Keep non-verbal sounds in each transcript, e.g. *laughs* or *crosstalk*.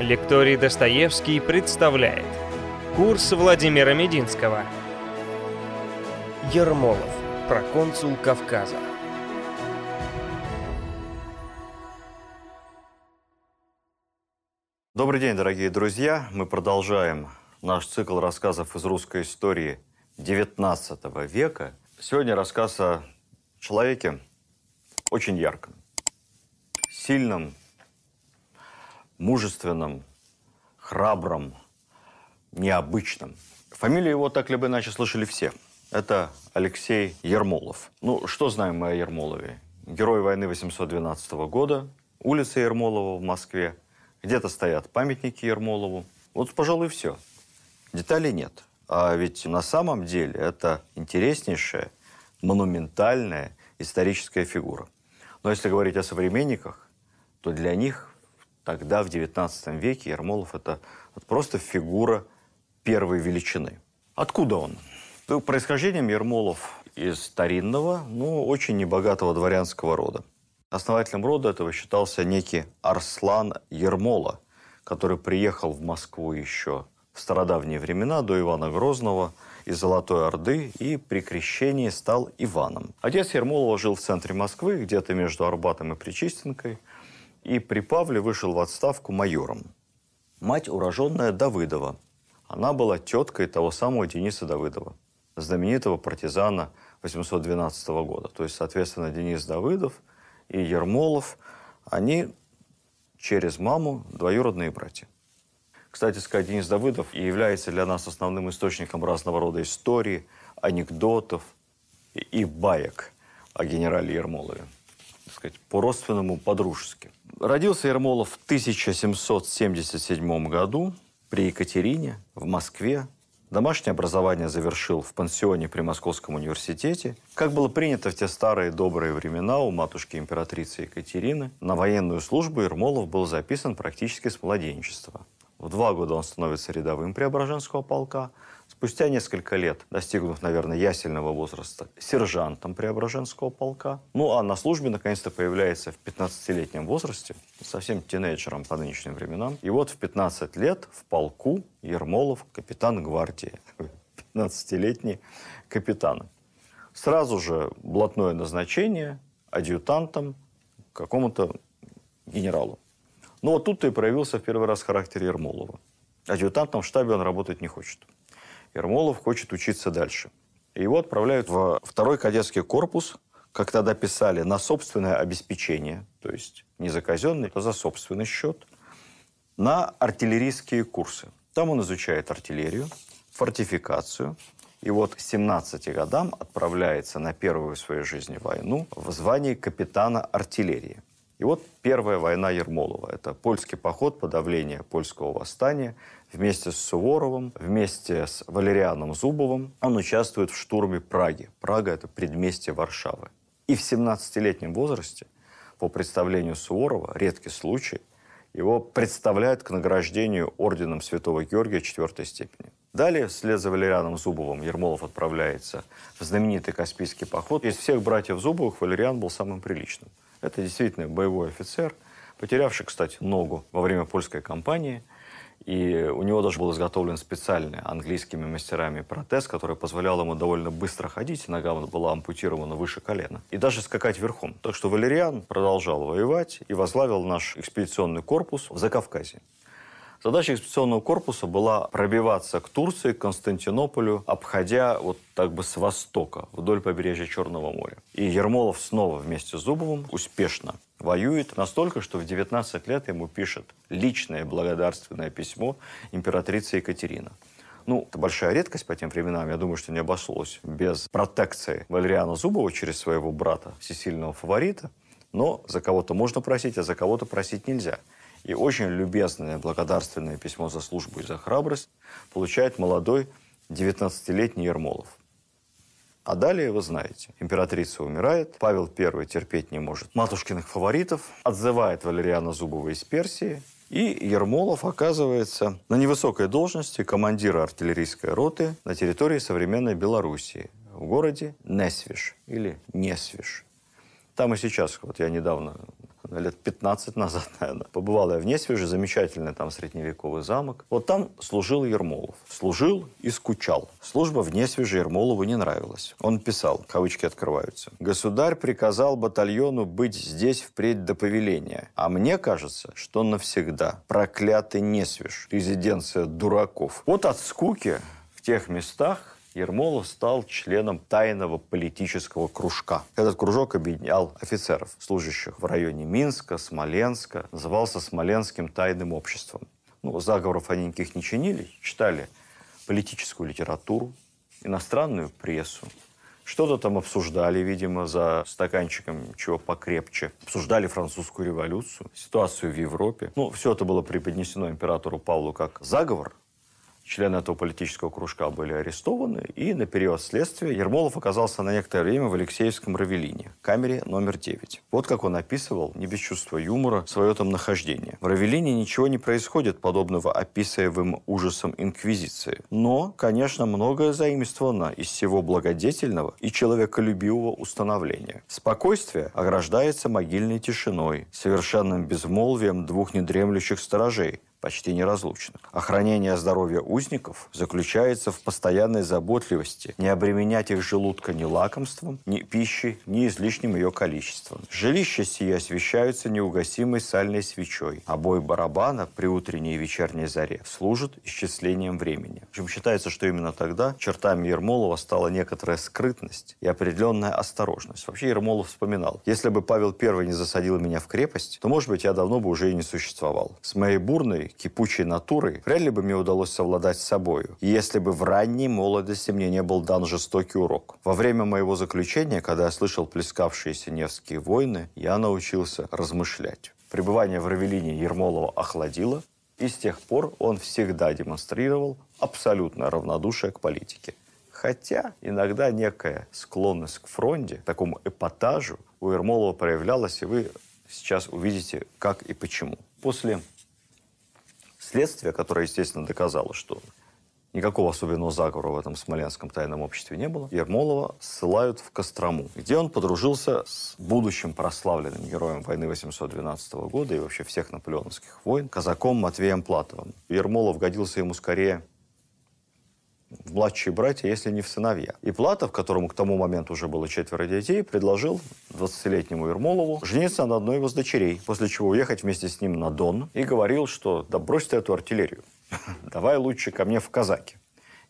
Лекторий Достоевский представляет Курс Владимира Мединского Ермолов, проконсул Кавказа Добрый день, дорогие друзья! Мы продолжаем наш цикл рассказов из русской истории XIX века. Сегодня рассказ о человеке очень ярком, сильном, мужественном, храбром, необычном. Фамилию его так либо иначе слышали все. Это Алексей Ермолов. Ну, что знаем мы о Ермолове? Герой войны 812 года, улица Ермолова в Москве. Где-то стоят памятники Ермолову. Вот, пожалуй, все. Деталей нет. А ведь на самом деле это интереснейшая, монументальная историческая фигура. Но если говорить о современниках, то для них тогда, в XIX веке, Ермолов – это просто фигура первой величины. Откуда он? Ну, происхождением Ермолов из старинного, но очень небогатого дворянского рода. Основателем рода этого считался некий Арслан Ермола, который приехал в Москву еще в стародавние времена, до Ивана Грозного, из Золотой Орды и при крещении стал Иваном. Отец Ермолова жил в центре Москвы, где-то между Арбатом и Причистенкой, и при Павле вышел в отставку майором. Мать уроженная Давыдова. Она была теткой того самого Дениса Давыдова, знаменитого партизана 812 года. То есть, соответственно, Денис Давыдов и Ермолов, они через маму двоюродные братья. Кстати сказать, Денис Давыдов и является для нас основным источником разного рода истории, анекдотов и, баек о генерале Ермолове. Так сказать, по-родственному, по-дружески. Родился Ермолов в 1777 году при Екатерине в Москве. Домашнее образование завершил в пансионе при Московском университете. Как было принято в те старые добрые времена у матушки императрицы Екатерины, на военную службу Ермолов был записан практически с младенчества. В два года он становится рядовым Преображенского полка. Спустя несколько лет, достигнув, наверное, ясельного возраста, сержантом Преображенского полка. Ну, а на службе, наконец-то, появляется в 15-летнем возрасте, совсем тинейджером по нынешним временам. И вот в 15 лет в полку Ермолов капитан гвардии. 15-летний капитан. Сразу же блатное назначение адъютантом какому-то генералу. Но вот тут-то и проявился в первый раз характер Ермолова. Адъютантом в штабе он работать не хочет. Ермолов хочет учиться дальше. Его отправляют во второй кадетский корпус, как тогда писали, на собственное обеспечение, то есть не за казенный, а за собственный счет, на артиллерийские курсы. Там он изучает артиллерию, фортификацию, и вот к 17 годам отправляется на первую в своей жизни войну в звании капитана артиллерии. И вот первая война Ермолова. Это польский поход, подавление польского восстания. Вместе с Суворовым, вместе с Валерианом Зубовым он участвует в штурме Праги. Прага – это предместье Варшавы. И в 17-летнем возрасте, по представлению Суворова, редкий случай, его представляют к награждению орденом Святого Георгия четвертой степени. Далее, вслед за Валерианом Зубовым, Ермолов отправляется в знаменитый Каспийский поход. Из всех братьев Зубовых Валериан был самым приличным – это действительно боевой офицер, потерявший, кстати, ногу во время польской кампании. И у него даже был изготовлен специальный английскими мастерами протез, который позволял ему довольно быстро ходить. Нога была ампутирована выше колена. И даже скакать верхом. Так что Валериан продолжал воевать и возглавил наш экспедиционный корпус в Закавказье. Задача экспедиционного корпуса была пробиваться к Турции, к Константинополю, обходя вот так бы с востока, вдоль побережья Черного моря. И Ермолов снова вместе с Зубовым успешно воюет настолько, что в 19 лет ему пишет личное благодарственное письмо императрице Екатерина. Ну, это большая редкость по тем временам. Я думаю, что не обошлось без протекции Валериана Зубова через своего брата, всесильного фаворита. Но за кого-то можно просить, а за кого-то просить нельзя. И очень любезное благодарственное письмо за службу и за храбрость получает молодой 19-летний Ермолов. А далее вы знаете, императрица умирает, Павел I терпеть не может матушкиных фаворитов, отзывает Валериана Зубова из Персии, и Ермолов оказывается на невысокой должности командира артиллерийской роты на территории современной Белоруссии, в городе Несвиш или Несвиш. Там и сейчас, вот я недавно лет 15 назад, *laughs* наверное. Побывал я в Несвеже, замечательный там средневековый замок. Вот там служил Ермолов. Служил и скучал. Служба в Несвеже Ермолову не нравилась. Он писал, кавычки открываются, «Государь приказал батальону быть здесь впредь до повеления, а мне кажется, что навсегда. Проклятый Несвеж, резиденция дураков». Вот от скуки в тех местах Ермолов стал членом тайного политического кружка. Этот кружок объединял офицеров, служащих в районе Минска, Смоленска, назывался Смоленским тайным обществом. Ну, заговоров они никаких не чинили, читали политическую литературу, иностранную прессу, что-то там обсуждали, видимо, за стаканчиком чего покрепче. Обсуждали французскую революцию, ситуацию в Европе. Ну, все это было преподнесено императору Павлу как заговор, члены этого политического кружка были арестованы, и на период следствия Ермолов оказался на некоторое время в Алексеевском Равелине, камере номер 9. Вот как он описывал, не без чувства юмора, свое там нахождение. В Равелине ничего не происходит подобного описываемым ужасом Инквизиции. Но, конечно, многое заимствовано из всего благодетельного и человеколюбивого установления. Спокойствие ограждается могильной тишиной, совершенным безмолвием двух недремлющих сторожей, почти неразлучны. Охранение здоровья узников заключается в постоянной заботливости не обременять их желудка ни лакомством, ни пищей, ни излишним ее количеством. Жилища сие освещаются неугасимой сальной свечой, а бой барабана при утренней и вечерней заре служит исчислением времени. В считается, что именно тогда чертами Ермолова стала некоторая скрытность и определенная осторожность. Вообще Ермолов вспоминал, если бы Павел I не засадил меня в крепость, то, может быть, я давно бы уже и не существовал. С моей бурной кипучей натурой, вряд ли бы мне удалось совладать с собою, если бы в ранней молодости мне не был дан жестокий урок. Во время моего заключения, когда я слышал плескавшиеся Невские войны, я научился размышлять. Пребывание в Равелине Ермолова охладило, и с тех пор он всегда демонстрировал абсолютное равнодушие к политике. Хотя иногда некая склонность к фронте, такому эпатажу у Ермолова проявлялась, и вы сейчас увидите, как и почему. После следствие, которое, естественно, доказало, что никакого особенного заговора в этом смоленском тайном обществе не было, Ермолова ссылают в Кострому, где он подружился с будущим прославленным героем войны 812 года и вообще всех наполеоновских войн, казаком Матвеем Платовым. Ермолов годился ему скорее в младшие братья, если не в сыновья. И Платов, которому к тому моменту уже было четверо детей, предложил 20-летнему Ермолову жениться на одной из дочерей, после чего уехать вместе с ним на Дон и говорил, что да брось ты эту артиллерию, давай лучше ко мне в казаки.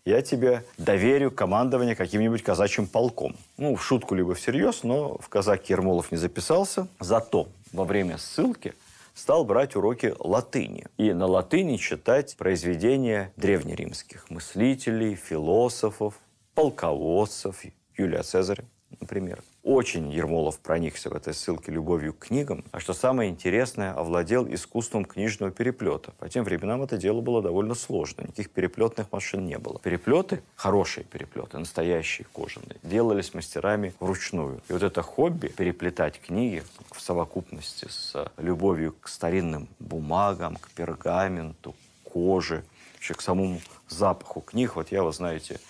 Я тебе доверю командование каким-нибудь казачьим полком. Ну, в шутку либо всерьез, но в казаки Ермолов не записался. Зато во время ссылки стал брать уроки латыни. И на латыни читать произведения древнеримских мыслителей, философов, полководцев, Юлия Цезаря, например. Очень Ермолов проникся в этой ссылке любовью к книгам, а что самое интересное, овладел искусством книжного переплета. По тем временам это дело было довольно сложно, никаких переплетных машин не было. Переплеты, хорошие переплеты, настоящие кожаные, делались мастерами вручную. И вот это хобби, переплетать книги в совокупности с любовью к старинным бумагам, к пергаменту, коже, вообще к самому запаху книг. Вот я, вы знаете,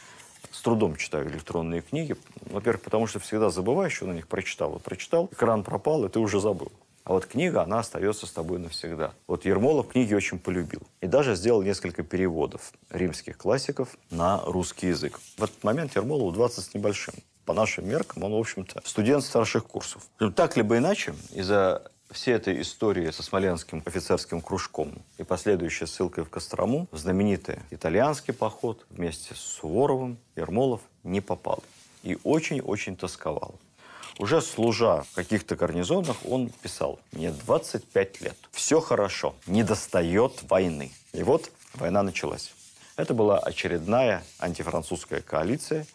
с трудом читаю электронные книги. Во-первых, потому что всегда забываешь, что на них прочитал. Вот прочитал, экран пропал, и ты уже забыл. А вот книга, она остается с тобой навсегда. Вот Ермолов книги очень полюбил. И даже сделал несколько переводов римских классиков на русский язык. В этот момент Ермолову 20 с небольшим. По нашим меркам он, в общем-то, студент старших курсов. Так либо иначе, из-за всей этой истории со смоленским офицерским кружком и последующей ссылкой в Кострому в знаменитый итальянский поход вместе с Суворовым Ермолов не попал. И очень-очень тосковал. Уже служа в каких-то гарнизонах, он писал, мне 25 лет, все хорошо, не достает войны. И вот война началась. Это была очередная антифранцузская коалиция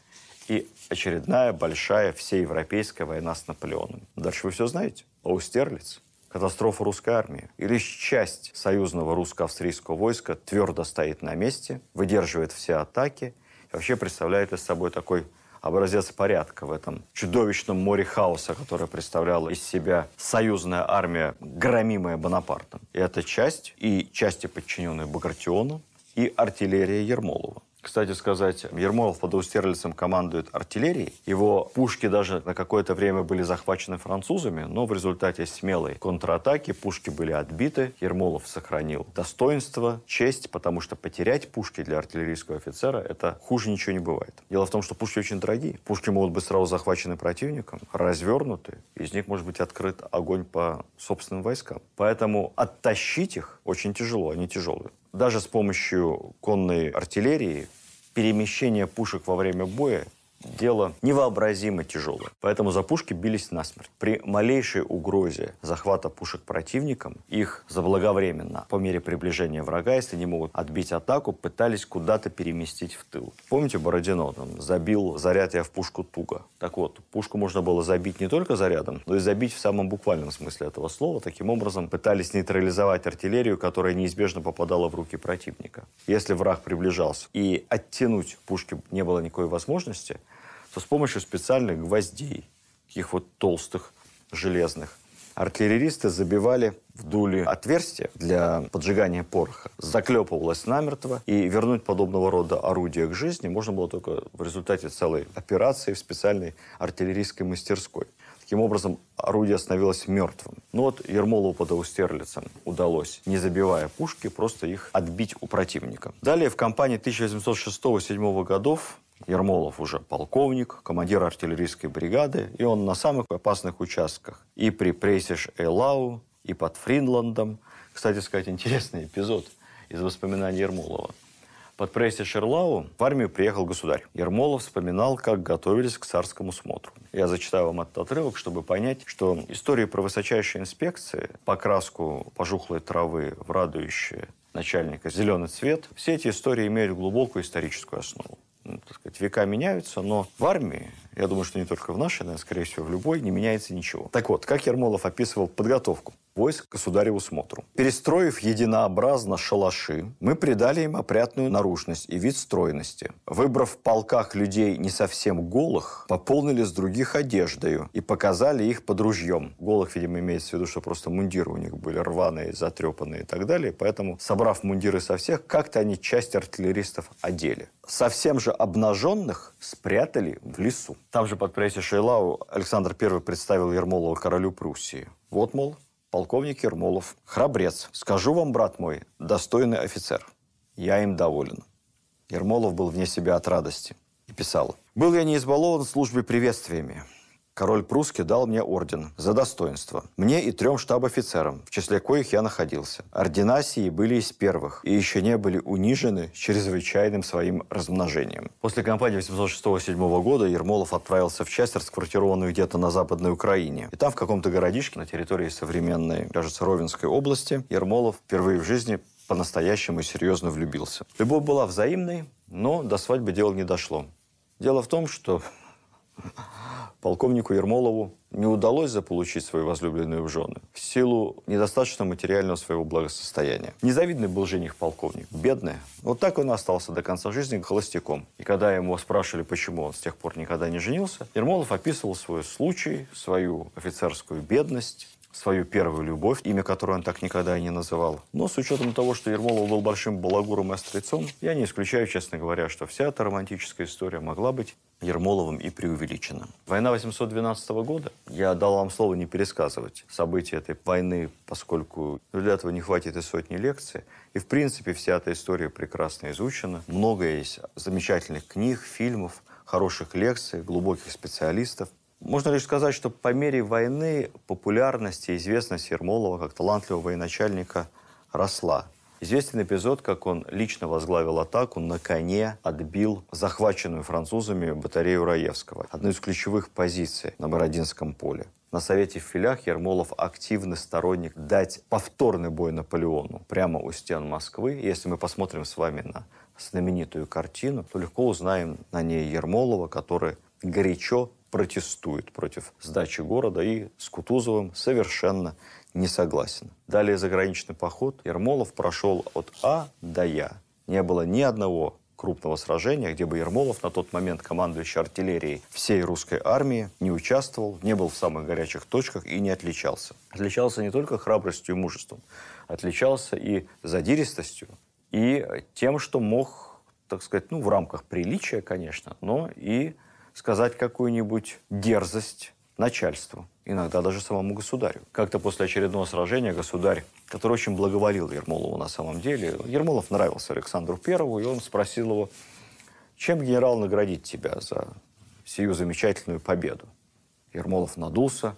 и очередная большая всеевропейская война с Наполеоном. Дальше вы все знаете. Аустерлиц, катастрофа русской армии. И лишь часть союзного русско-австрийского войска твердо стоит на месте, выдерживает все атаки и вообще представляет из собой такой образец порядка в этом чудовищном море хаоса, которое представляла из себя союзная армия, громимая Бонапартом. И эта часть, и части, подчиненные Багратиону, и артиллерия Ермолова. Кстати сказать, Ермолов под Аустерлицем командует артиллерией. Его пушки даже на какое-то время были захвачены французами, но в результате смелой контратаки пушки были отбиты. Ермолов сохранил достоинство, честь, потому что потерять пушки для артиллерийского офицера – это хуже ничего не бывает. Дело в том, что пушки очень дорогие. Пушки могут быть сразу захвачены противником, развернуты, из них может быть открыт огонь по собственным войскам. Поэтому оттащить их очень тяжело, они тяжелые. Даже с помощью конной артиллерии перемещение пушек во время боя дело невообразимо тяжелое. Поэтому за пушки бились насмерть. При малейшей угрозе захвата пушек противником, их заблаговременно, по мере приближения врага, если не могут отбить атаку, пытались куда-то переместить в тыл. Помните Бородино? Там, забил заряд я в пушку туго. Так вот, пушку можно было забить не только зарядом, но и забить в самом буквальном смысле этого слова. Таким образом, пытались нейтрализовать артиллерию, которая неизбежно попадала в руки противника. Если враг приближался и оттянуть пушки не было никакой возможности – то с помощью специальных гвоздей, таких вот толстых, железных, артиллеристы забивали в дуле отверстие для поджигания пороха, заклепывалось намертво, и вернуть подобного рода орудия к жизни можно было только в результате целой операции в специальной артиллерийской мастерской. Таким образом, орудие становилось мертвым. Но ну вот Ермолову под Аустерлицем удалось, не забивая пушки, просто их отбить у противника. Далее в кампании 1806-1807 годов Ермолов уже полковник, командир артиллерийской бригады, и он на самых опасных участках. И при Прейсиш-Эйлау, и под Фридландом. Кстати сказать, интересный эпизод из воспоминаний Ермолова. Под Прейсиш-Эйлау в армию приехал государь. Ермолов вспоминал, как готовились к царскому смотру. Я зачитаю вам этот отрывок, чтобы понять, что истории про высочайшие инспекции, покраску пожухлой травы в радующее начальника зеленый цвет, все эти истории имеют глубокую историческую основу ну, так сказать, века меняются, но в армии, я думаю, что не только в нашей, но, скорее всего, в любой, не меняется ничего. Так вот, как Ермолов описывал подготовку войск к государеву смотру. Перестроив единообразно шалаши, мы придали им опрятную наружность и вид стройности. Выбрав в полках людей не совсем голых, пополнили с других одеждою и показали их под ружьем. Голых, видимо, имеется в виду, что просто мундиры у них были рваные, затрепанные и так далее. Поэтому, собрав мундиры со всех, как-то они часть артиллеристов одели. Совсем же обнаженных спрятали в лесу. Там же под прессе Шейлау Александр I представил Ермолова королю Пруссии. Вот, мол, полковник Ермолов. Храбрец. Скажу вам, брат мой, достойный офицер. Я им доволен. Ермолов был вне себя от радости и писал. «Был я не избалован службой приветствиями. Король прусский дал мне орден за достоинство. Мне и трем штаб-офицерам, в числе коих я находился. Ордена сии были из первых и еще не были унижены чрезвычайным своим размножением. После кампании 806-7 года Ермолов отправился в часть, расквартированную где-то на Западной Украине. И там, в каком-то городишке на территории современной, кажется, Ровенской области, Ермолов впервые в жизни по-настоящему серьезно влюбился. Любовь была взаимной, но до свадьбы дело не дошло. Дело в том, что *laughs* полковнику Ермолову не удалось заполучить свою возлюбленную в жены в силу недостаточно материального своего благосостояния. Незавидный был жених полковник, бедный. Вот так он остался до конца жизни холостяком. И когда ему спрашивали, почему он с тех пор никогда не женился, Ермолов описывал свой случай, свою офицерскую бедность, свою первую любовь, имя которой он так никогда и не называл. Но с учетом того, что Ермолов был большим балагуром и острецом, я не исключаю, честно говоря, что вся эта романтическая история могла быть Ермоловым и преувеличена. Война 812 года, я дал вам слово не пересказывать события этой войны, поскольку для этого не хватит и сотни лекций. И, в принципе, вся эта история прекрасно изучена. Много есть замечательных книг, фильмов, хороших лекций, глубоких специалистов. Можно лишь сказать, что по мере войны популярность и известность Ермолова как талантливого военачальника росла. Известен эпизод, как он лично возглавил атаку, на коне отбил захваченную французами батарею Раевского, одну из ключевых позиций на Бородинском поле. На Совете в Филях Ермолов активный сторонник дать повторный бой Наполеону прямо у стен Москвы. Если мы посмотрим с вами на знаменитую картину, то легко узнаем на ней Ермолова, который горячо протестует против сдачи города и с Кутузовым совершенно не согласен. Далее заграничный поход Ермолов прошел от А до Я. Не было ни одного крупного сражения, где бы Ермолов, на тот момент командующий артиллерией всей русской армии, не участвовал, не был в самых горячих точках и не отличался. Отличался не только храбростью и мужеством, отличался и задиристостью, и тем, что мог так сказать, ну, в рамках приличия, конечно, но и сказать какую-нибудь дерзость начальству, иногда даже самому государю. Как-то после очередного сражения государь, который очень благоволил Ермолову на самом деле, Ермолов нравился Александру Первому, и он спросил его, чем генерал наградить тебя за сию замечательную победу? Ермолов надулся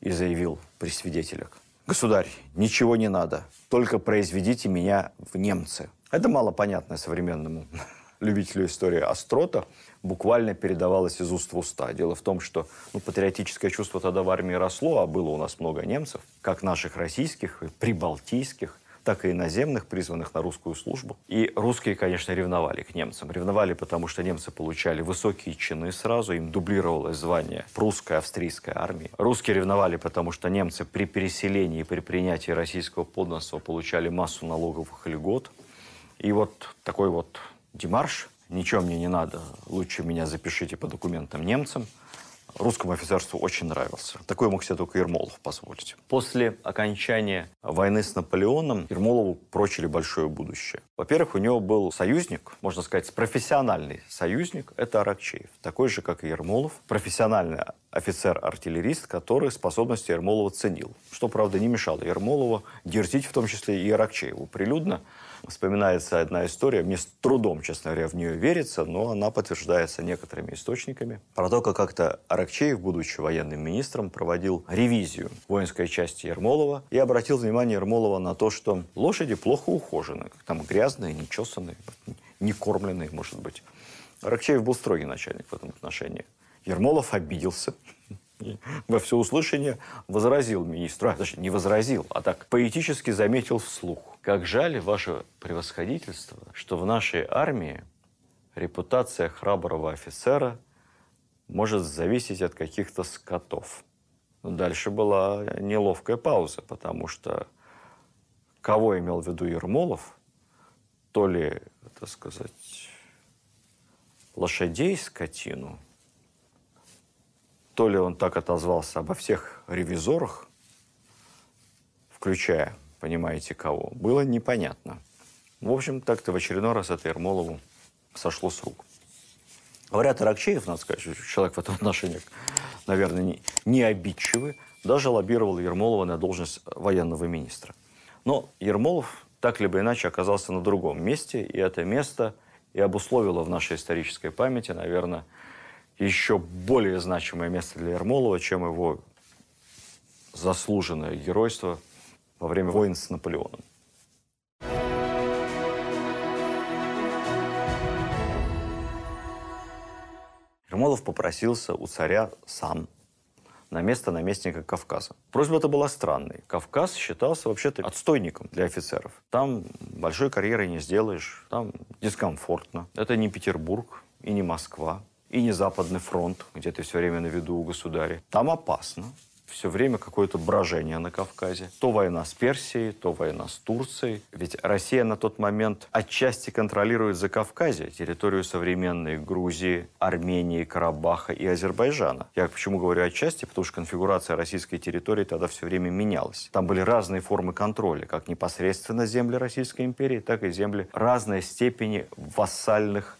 и заявил при свидетелях, «Государь, ничего не надо, только произведите меня в немцы». Это мало понятно современному *laughs* любителю истории острота, буквально передавалось из уст в уста. Дело в том, что ну, патриотическое чувство тогда в армии росло, а было у нас много немцев, как наших российских, прибалтийских, так и иноземных, призванных на русскую службу. И русские, конечно, ревновали к немцам. Ревновали, потому что немцы получали высокие чины сразу, им дублировалось звание прусская, австрийская армии. Русские ревновали, потому что немцы при переселении при принятии российского подданства получали массу налоговых льгот. И вот такой вот демарш, ничего мне не надо, лучше меня запишите по документам немцам, русскому офицерству очень нравился. Такой мог себе только Ермолов позволить. После окончания войны с Наполеоном Ермолову прочили большое будущее. Во-первых, у него был союзник, можно сказать, профессиональный союзник, это Аракчеев. Такой же, как и Ермолов, профессиональный офицер-артиллерист, который способности Ермолова ценил. Что, правда, не мешало Ермолову дерзить, в том числе и Аракчееву, прилюдно, вспоминается одна история, мне с трудом, честно говоря, в нее верится, но она подтверждается некоторыми источниками. Про то, как как-то Аракчеев, будучи военным министром, проводил ревизию воинской части Ермолова и обратил внимание Ермолова на то, что лошади плохо ухожены, там грязные, нечесанные, не кормленные, может быть. Аракчеев был строгий начальник в этом отношении. Ермолов обиделся, во всеуслышание возразил министру, а, точнее, не возразил, а так поэтически заметил вслух. Как жаль, ваше превосходительство, что в нашей армии репутация храброго офицера может зависеть от каких-то скотов. Дальше была неловкая пауза, потому что кого имел в виду Ермолов, то ли, так сказать, лошадей, скотину – то ли он так отозвался обо всех ревизорах, включая, понимаете, кого, было непонятно. В общем, так-то в очередной раз это Ермолову сошло с рук. Говорят, Аракчеев, надо сказать, человек в этом отношении, наверное, не, не обидчивый, даже лоббировал Ермолова на должность военного министра. Но Ермолов так либо иначе оказался на другом месте, и это место и обусловило в нашей исторической памяти, наверное, еще более значимое место для Ермолова, чем его заслуженное геройство во время войн с Наполеоном. Ермолов попросился у царя сам на место наместника Кавказа. Просьба эта была странной. Кавказ считался вообще-то отстойником для офицеров. Там большой карьеры не сделаешь, там дискомфортно. Это не Петербург и не Москва и не Западный фронт, где ты все время на виду у государя. Там опасно. Все время какое-то брожение на Кавказе. То война с Персией, то война с Турцией. Ведь Россия на тот момент отчасти контролирует за Кавказе территорию современной Грузии, Армении, Карабаха и Азербайджана. Я почему говорю отчасти? Потому что конфигурация российской территории тогда все время менялась. Там были разные формы контроля, как непосредственно земли Российской империи, так и земли разной степени вассальных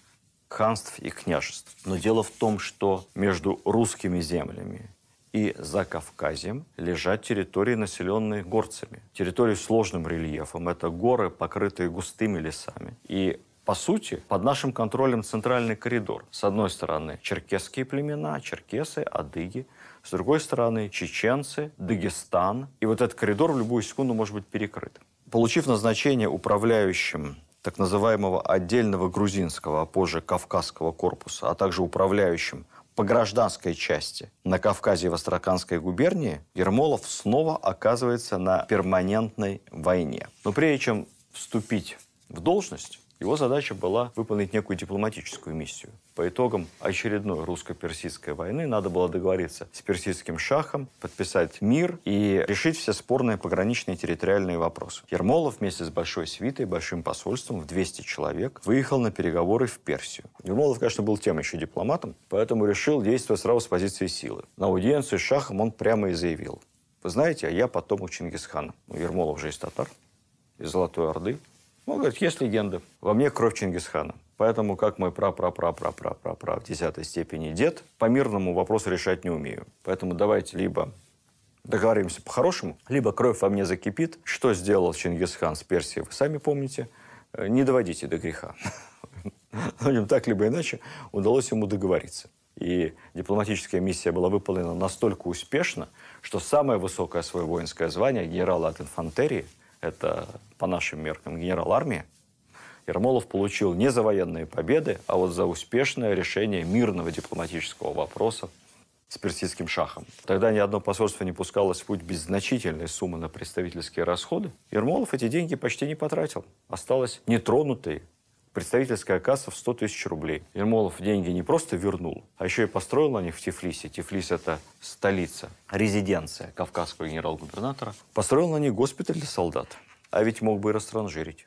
ханств и княжеств. Но дело в том, что между русскими землями и за Кавказем лежат территории, населенные горцами. Территории с сложным рельефом. Это горы, покрытые густыми лесами. И по сути, под нашим контролем центральный коридор. С одной стороны, черкесские племена, черкесы, адыги. С другой стороны, чеченцы, Дагестан. И вот этот коридор в любую секунду может быть перекрыт. Получив назначение управляющим так называемого отдельного грузинского, а позже Кавказского корпуса, а также управляющим по гражданской части на Кавказе и в Астраханской губернии, Ермолов снова оказывается на перманентной войне. Но прежде чем вступить в должность, его задача была выполнить некую дипломатическую миссию. По итогам очередной русско-персидской войны надо было договориться с персидским шахом, подписать мир и решить все спорные пограничные территориальные вопросы. Ермолов вместе с большой свитой, большим посольством в 200 человек выехал на переговоры в Персию. Ермолов, конечно, был тем еще дипломатом, поэтому решил действовать сразу с позиции силы. На аудиенцию с шахом он прямо и заявил. Вы знаете, а я потомок Чингисхана. Ну, Ермолов же из татар, из Золотой Орды. Он говорит, есть легенда. Во мне кровь Чингисхана. Поэтому, как мой пра пра пра пра пра пра пра в десятой степени дед, по мирному вопросу решать не умею. Поэтому давайте либо договоримся по-хорошему, либо кровь во мне закипит. Что сделал Чингисхан с Персией, вы сами помните. Э, не доводите до греха. *laughs* Но нем так либо иначе удалось ему договориться. И дипломатическая миссия была выполнена настолько успешно, что самое высокое свое воинское звание генерала от инфантерии, это по нашим меркам генерал армии, Ермолов получил не за военные победы, а вот за успешное решение мирного дипломатического вопроса с персидским шахом. Тогда ни одно посольство не пускалось в путь без значительной суммы на представительские расходы. Ермолов эти деньги почти не потратил. Осталась нетронутой представительская касса в 100 тысяч рублей. Ермолов деньги не просто вернул, а еще и построил на них в Тифлисе. Тифлис – это столица, резиденция кавказского генерал-губернатора. Построил на них госпиталь для солдат. А ведь мог бы и растранжирить.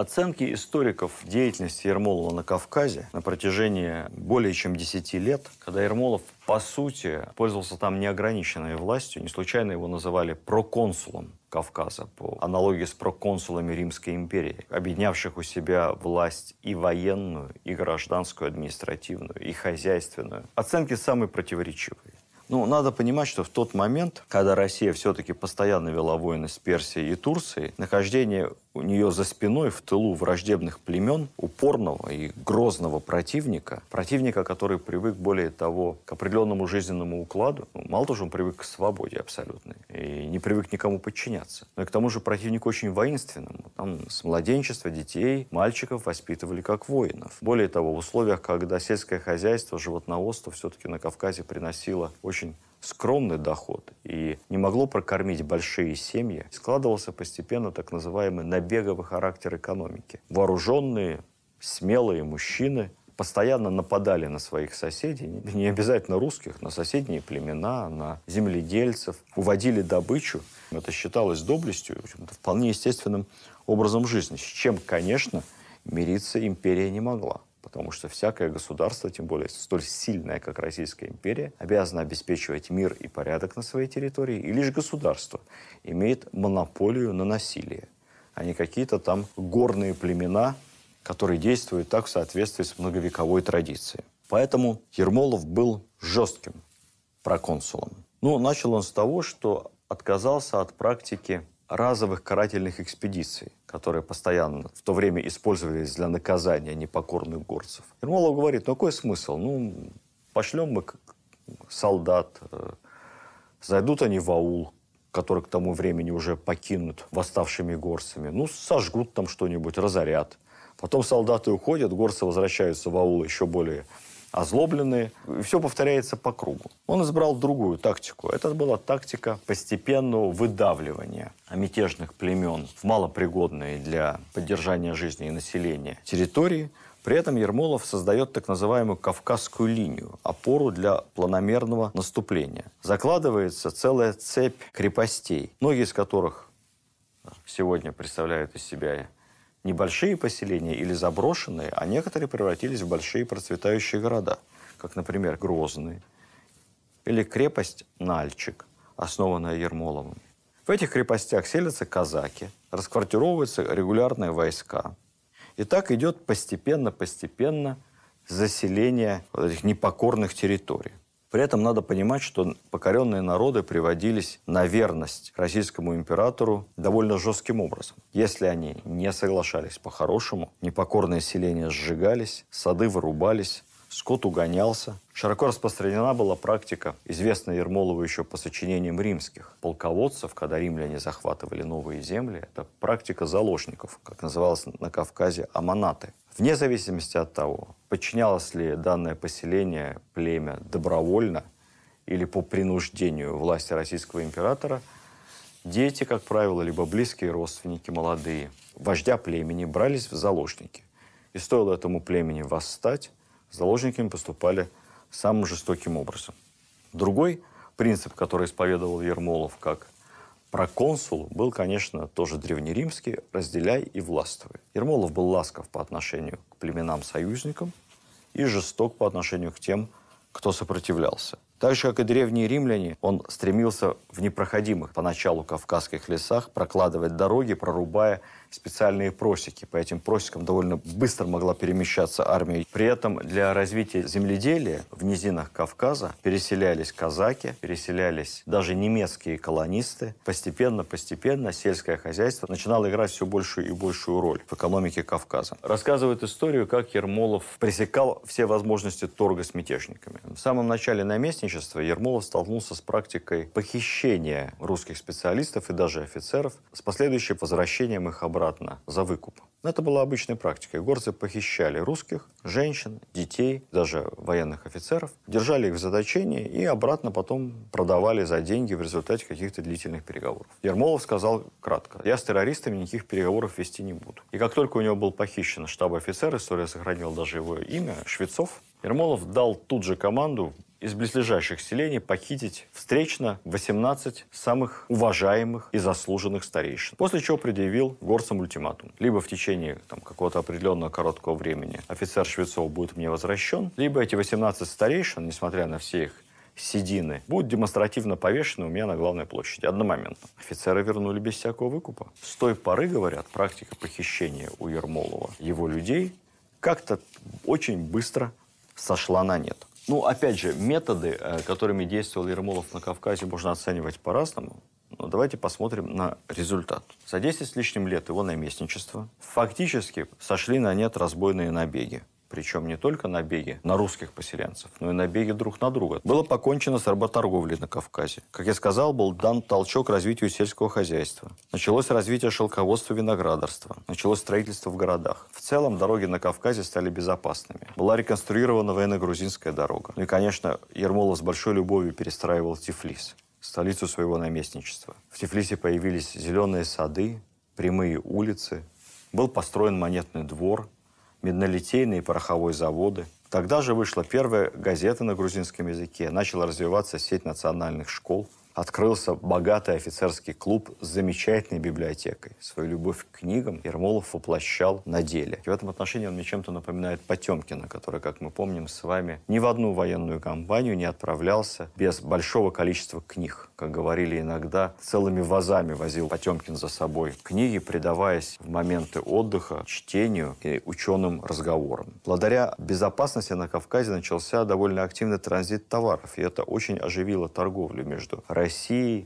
Оценки историков деятельности Ермолова на Кавказе на протяжении более чем 10 лет, когда Ермолов, по сути, пользовался там неограниченной властью, не случайно его называли проконсулом Кавказа, по аналогии с проконсулами Римской империи, объединявших у себя власть и военную, и гражданскую, административную, и хозяйственную. Оценки самые противоречивые. Ну, надо понимать, что в тот момент, когда Россия все-таки постоянно вела войны с Персией и Турцией, нахождение у нее за спиной в тылу враждебных племен, упорного и грозного противника, противника, который привык, более того, к определенному жизненному укладу, ну, мало того, что он привык к свободе абсолютной и не привык никому подчиняться, но и к тому же противник очень воинственному. Там с младенчества детей, мальчиков воспитывали как воинов. Более того, в условиях, когда сельское хозяйство, животноводство все-таки на Кавказе приносило очень очень скромный доход. И не могло прокормить большие семьи, складывался постепенно так называемый набеговый характер экономики. Вооруженные, смелые мужчины постоянно нападали на своих соседей, не обязательно русских, на соседние племена, на земледельцев, уводили добычу. Это считалось доблестью, вполне естественным образом жизни, с чем, конечно, мириться империя не могла потому что всякое государство, тем более столь сильное, как Российская империя, обязано обеспечивать мир и порядок на своей территории, и лишь государство имеет монополию на насилие, а не какие-то там горные племена, которые действуют так в соответствии с многовековой традицией. Поэтому Ермолов был жестким проконсулом. Ну, начал он с того, что отказался от практики разовых карательных экспедиций, которые постоянно в то время использовались для наказания непокорных горцев. Ермолов говорит, ну какой смысл? Ну, пошлем мы солдат, э, зайдут они в аул, который к тому времени уже покинут восставшими горцами, ну, сожгут там что-нибудь, разорят. Потом солдаты уходят, горцы возвращаются в аул еще более озлобленные. Все повторяется по кругу. Он избрал другую тактику. Это была тактика постепенного выдавливания мятежных племен в малопригодные для поддержания жизни и населения территории. При этом Ермолов создает так называемую Кавказскую линию, опору для планомерного наступления. Закладывается целая цепь крепостей, многие из которых сегодня представляют из себя небольшие поселения или заброшенные, а некоторые превратились в большие процветающие города, как, например, Грозный или крепость Нальчик, основанная Ермоловым. В этих крепостях селятся казаки, расквартировываются регулярные войска. И так идет постепенно-постепенно заселение вот этих непокорных территорий. При этом надо понимать, что покоренные народы приводились на верность российскому императору довольно жестким образом. Если они не соглашались по-хорошему, непокорные селения сжигались, сады вырубались, скот угонялся. Широко распространена была практика, известная Ермолову еще по сочинениям римских полководцев, когда римляне захватывали новые земли. Это практика заложников, как называлось на Кавказе, аманаты. Вне зависимости от того, подчинялось ли данное поселение, племя добровольно или по принуждению власти российского императора, дети, как правило, либо близкие родственники, молодые, вождя племени брались в заложники. И стоило этому племени восстать, заложниками поступали самым жестоким образом. Другой принцип, который исповедовал Ермолов как проконсул был, конечно, тоже древнеримский «разделяй и властвуй». Ермолов был ласков по отношению к племенам-союзникам и жесток по отношению к тем, кто сопротивлялся. Так же, как и древние римляне, он стремился в непроходимых поначалу кавказских лесах прокладывать дороги, прорубая специальные просеки. По этим просекам довольно быстро могла перемещаться армия. При этом для развития земледелия в низинах Кавказа переселялись казаки, переселялись даже немецкие колонисты. Постепенно, постепенно сельское хозяйство начинало играть все большую и большую роль в экономике Кавказа. Рассказывает историю, как Ермолов пресекал все возможности торга с мятежниками. В самом начале наместничества Ермолов столкнулся с практикой похищения русских специалистов и даже офицеров с последующим возвращением их обратно за выкуп. Это была обычной практикой. Горцы похищали русских, женщин, детей, даже военных офицеров, держали их в заточении и обратно потом продавали за деньги в результате каких-то длительных переговоров. Ермолов сказал кратко, я с террористами никаких переговоров вести не буду. И как только у него был похищен штаб-офицер, история сохранила даже его имя, Швецов, Ермолов дал тут же команду из близлежащих селений похитить встречно 18 самых уважаемых и заслуженных старейшин. После чего предъявил горцам ультиматум. Либо в течение там, какого-то определенного короткого времени офицер Швецов будет мне возвращен, либо эти 18 старейшин, несмотря на все их седины, будут демонстративно повешены у меня на главной площади одномоментно. Офицеры вернули без всякого выкупа. С той поры, говорят, практика похищения у Ермолова его людей как-то очень быстро сошла на нет. Ну, опять же, методы, э, которыми действовал Ермолов на Кавказе, можно оценивать по-разному. Но давайте посмотрим на результат. За 10 с лишним лет его наместничества фактически сошли на нет разбойные набеги. Причем не только набеги на русских поселенцев, но и набеги друг на друга. Было покончено с работорговлей на Кавказе. Как я сказал, был дан толчок развитию сельского хозяйства. Началось развитие шелководства виноградарства. Началось строительство в городах. В целом дороги на Кавказе стали безопасными. Была реконструирована военно-грузинская дорога. Ну и, конечно, Ермолов с большой любовью перестраивал Тифлис, столицу своего наместничества. В Тифлисе появились зеленые сады, прямые улицы. Был построен монетный двор – меднолитейные пороховые заводы. Тогда же вышла первая газета на грузинском языке, начала развиваться сеть национальных школ – открылся богатый офицерский клуб с замечательной библиотекой. Свою любовь к книгам Ермолов воплощал на деле. И в этом отношении он мне чем-то напоминает Потемкина, который, как мы помним с вами, ни в одну военную кампанию не отправлялся без большого количества книг. Как говорили иногда, целыми вазами возил Потемкин за собой книги, предаваясь в моменты отдыха чтению и ученым разговорам. Благодаря безопасности на Кавказе начался довольно активный транзит товаров, и это очень оживило торговлю между Россией,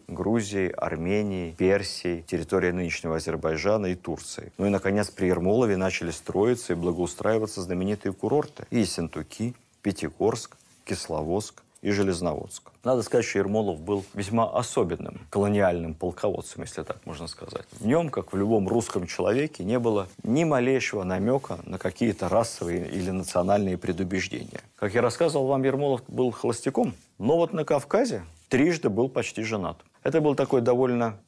Грузией, Арменией, Персией, территорией нынешнего Азербайджана и Турции. Ну и, наконец, при Ермолове начали строиться и благоустраиваться знаменитые курорты. И Сентуки, Пятигорск, Кисловодск и Железноводск. Надо сказать, что Ермолов был весьма особенным колониальным полководцем, если так можно сказать. В нем, как в любом русском человеке, не было ни малейшего намека на какие-то расовые или национальные предубеждения. Как я рассказывал вам, Ермолов был холостяком, но вот на Кавказе трижды был почти женат. Это был такой довольно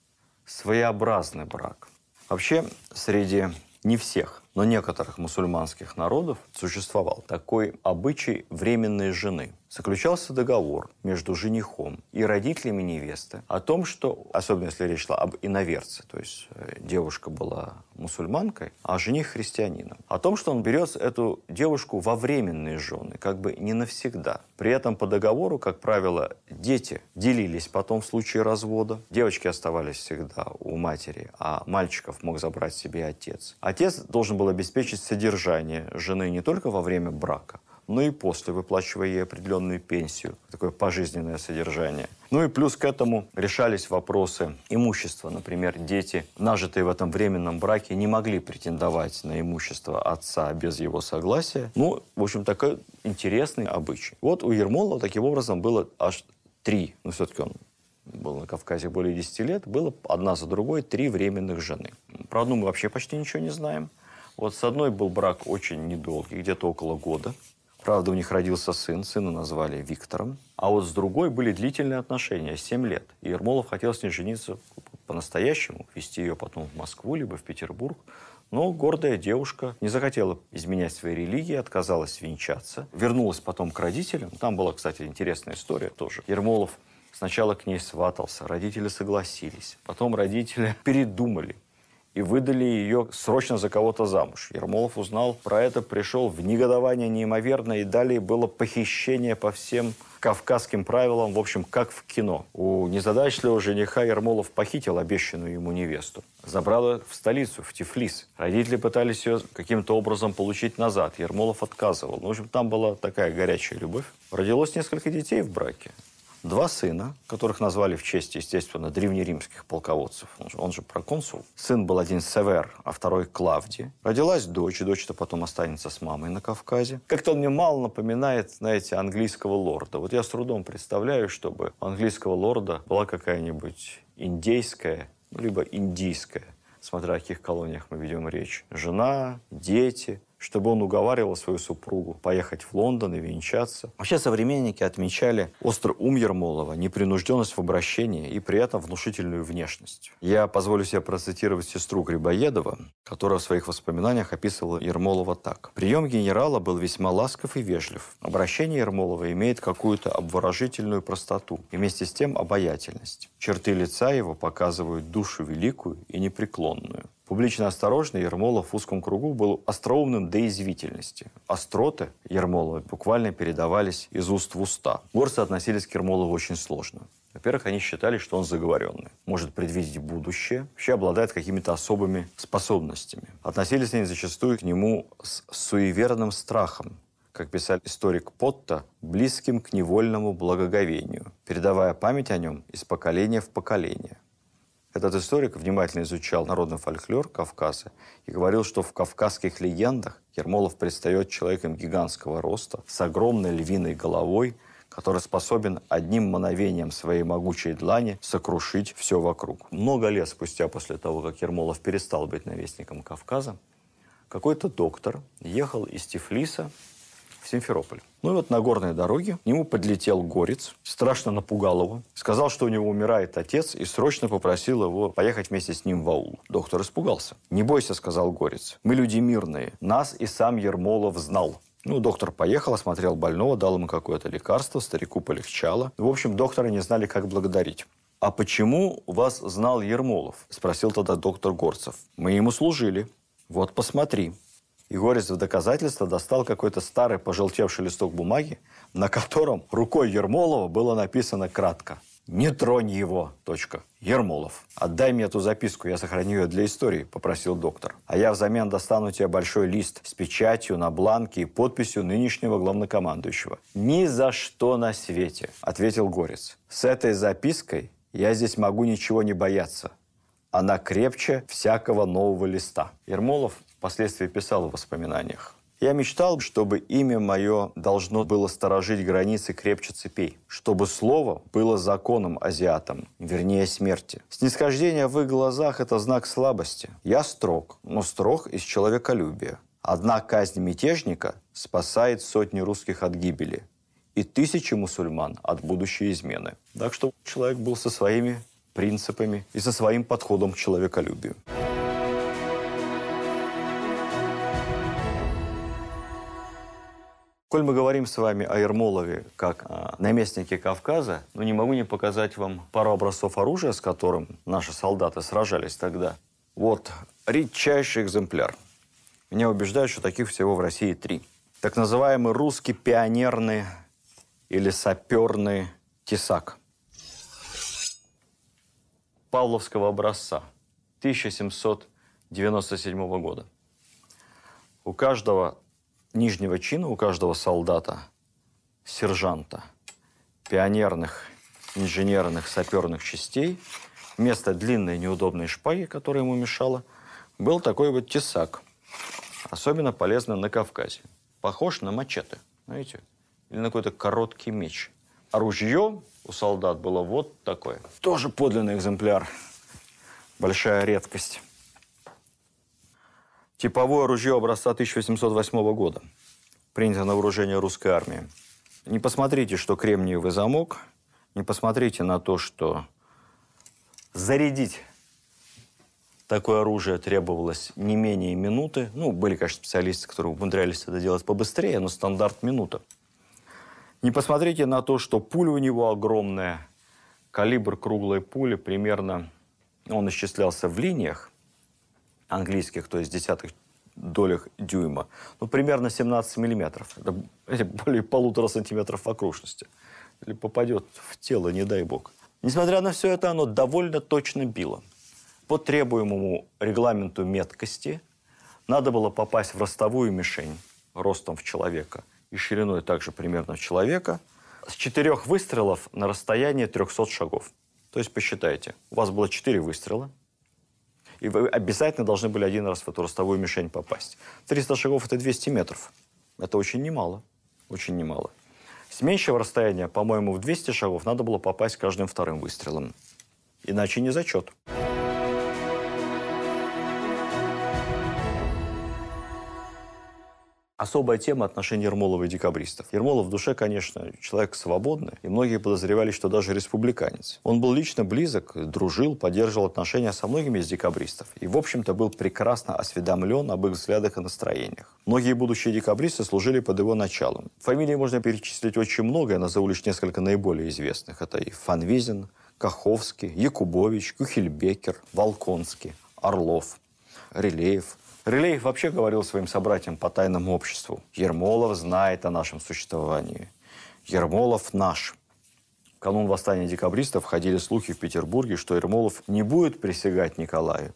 своеобразный брак. Вообще, среди не всех, но некоторых мусульманских народов существовал такой обычай временной жены – заключался договор между женихом и родителями невесты о том, что, особенно если речь шла об иноверце, то есть э, девушка была мусульманкой, а жених христианином, о том, что он берет эту девушку во временные жены, как бы не навсегда. При этом по договору, как правило, дети делились потом в случае развода. Девочки оставались всегда у матери, а мальчиков мог забрать себе отец. Отец должен был обеспечить содержание жены не только во время брака, но и после, выплачивая ей определенную пенсию, такое пожизненное содержание. Ну и плюс к этому решались вопросы имущества. Например, дети, нажитые в этом временном браке, не могли претендовать на имущество отца без его согласия. Ну, в общем, такой интересный обычай. Вот у Ермолова таким образом было аж три, ну все-таки он был на Кавказе более 10 лет, было одна за другой три временных жены. Про одну мы вообще почти ничего не знаем. Вот с одной был брак очень недолгий, где-то около года. Правда, у них родился сын, сына назвали Виктором. А вот с другой были длительные отношения, 7 лет. И Ермолов хотел с ней жениться по-настоящему, вести ее потом в Москву, либо в Петербург. Но гордая девушка не захотела изменять своей религии, отказалась венчаться. Вернулась потом к родителям. Там была, кстати, интересная история тоже. Ермолов сначала к ней сватался, родители согласились. Потом родители *laughs* передумали и выдали ее срочно за кого-то замуж. Ермолов узнал про это, пришел в негодование неимоверное, и далее было похищение по всем кавказским правилам, в общем, как в кино. У незадачливого жениха Ермолов похитил обещанную ему невесту. Забрал ее в столицу, в Тифлис. Родители пытались ее каким-то образом получить назад. Ермолов отказывал. Ну, в общем, там была такая горячая любовь. Родилось несколько детей в браке. Два сына, которых назвали в честь, естественно, древнеримских полководцев. Он же, он же проконсул. Сын был один Север, а второй Клавди. Родилась дочь, и дочь-то потом останется с мамой на Кавказе. Как-то он мне мало напоминает, знаете, английского лорда. Вот я с трудом представляю, чтобы у английского лорда была какая-нибудь индейская, либо индийская, смотря о каких колониях мы ведем речь. Жена, дети, чтобы он уговаривал свою супругу поехать в Лондон и венчаться. Вообще современники отмечали острый ум Ермолова, непринужденность в обращении и при этом внушительную внешность. Я позволю себе процитировать сестру Грибоедова, которая в своих воспоминаниях описывала Ермолова так. «Прием генерала был весьма ласков и вежлив. Обращение Ермолова имеет какую-то обворожительную простоту и вместе с тем обаятельность. Черты лица его показывают душу великую и непреклонную. Публично осторожный Ермолов в узком кругу был остроумным до извительности. Остроты Ермолова буквально передавались из уст в уста. Горцы относились к Ермолову очень сложно. Во-первых, они считали, что он заговоренный, может предвидеть будущее, вообще обладает какими-то особыми способностями. Относились они зачастую к нему с суеверным страхом, как писал историк Потта, близким к невольному благоговению, передавая память о нем из поколения в поколение. Этот историк внимательно изучал народный фольклор Кавказа и говорил, что в кавказских легендах Ермолов предстает человеком гигантского роста, с огромной львиной головой, который способен одним мановением своей могучей длани сокрушить все вокруг. Много лет спустя после того, как Ермолов перестал быть навестником Кавказа, какой-то доктор ехал из Тифлиса в Симферополь. Ну и вот на горной дороге к нему подлетел горец, страшно напугал его, сказал, что у него умирает отец, и срочно попросил его поехать вместе с ним в аул. Доктор испугался. «Не бойся», — сказал горец, — «мы люди мирные, нас и сам Ермолов знал». Ну, доктор поехал, осмотрел больного, дал ему какое-то лекарство, старику полегчало. В общем, доктора не знали, как благодарить. «А почему вас знал Ермолов?» – спросил тогда доктор Горцев. «Мы ему служили». «Вот посмотри», и Горец в доказательство достал какой-то старый пожелтевший листок бумаги, на котором рукой Ермолова было написано кратко «Не тронь его. Точка. Ермолов. Отдай мне эту записку, я сохраню ее для истории», – попросил доктор. «А я взамен достану тебе большой лист с печатью на бланке и подписью нынешнего главнокомандующего». «Ни за что на свете», – ответил Горец. «С этой запиской я здесь могу ничего не бояться. Она крепче всякого нового листа». Ермолов впоследствии писал в воспоминаниях. Я мечтал, чтобы имя мое должно было сторожить границы крепче цепей, чтобы слово было законом азиатам, вернее смерти. Снисхождение в их глазах – это знак слабости. Я строг, но строг из человеколюбия. Одна казнь мятежника спасает сотни русских от гибели и тысячи мусульман от будущей измены. Так что человек был со своими принципами и со своим подходом к человеколюбию. Коль мы говорим с вами о Ермолове как о наместнике Кавказа, ну не могу не показать вам пару образцов оружия, с которым наши солдаты сражались тогда. Вот редчайший экземпляр. Меня убеждают, что таких всего в России три. Так называемый русский пионерный или саперный тесак. Павловского образца 1797 года. У каждого нижнего чина у каждого солдата, сержанта, пионерных, инженерных, саперных частей, вместо длинной неудобной шпаги, которая ему мешала, был такой вот тесак. Особенно полезный на Кавказе. Похож на мачете, знаете, или на какой-то короткий меч. А ружье у солдат было вот такое. Тоже подлинный экземпляр. Большая редкость. Типовое ружье образца 1808 года. Принято на вооружение русской армии. Не посмотрите, что кремниевый замок. Не посмотрите на то, что зарядить такое оружие требовалось не менее минуты. Ну, были, конечно, специалисты, которые умудрялись это делать побыстрее, но стандарт минута. Не посмотрите на то, что пуля у него огромная. Калибр круглой пули примерно, он исчислялся в линиях, английских, то есть десятых долях дюйма, ну, примерно 17 миллиметров. Это *laughs* более полутора сантиметров окружности. или попадет в тело, не дай бог. Несмотря на все это, оно довольно точно било. По требуемому регламенту меткости надо было попасть в ростовую мишень ростом в человека и шириной также примерно в человека с четырех выстрелов на расстояние 300 шагов. То есть посчитайте, у вас было четыре выстрела, и вы обязательно должны были один раз в эту ростовую мишень попасть. 300 шагов – это 200 метров. Это очень немало. Очень немало. С меньшего расстояния, по-моему, в 200 шагов надо было попасть каждым вторым выстрелом. Иначе не зачет. Особая тема отношений Ермолова и декабристов. Ермолов в душе, конечно, человек свободный, и многие подозревали, что даже республиканец. Он был лично близок, дружил, поддерживал отношения со многими из декабристов, и, в общем-то, был прекрасно осведомлен об их взглядах и настроениях. Многие будущие декабристы служили под его началом. Фамилии можно перечислить очень много, я назову лишь несколько наиболее известных. Это и Фанвизин, Каховский, Якубович, Кухельбекер, Волконский, Орлов, Релеев – Рылеев вообще говорил своим собратьям по тайному обществу. Ермолов знает о нашем существовании. Ермолов наш. В канун восстания декабристов ходили слухи в Петербурге, что Ермолов не будет присягать Николаю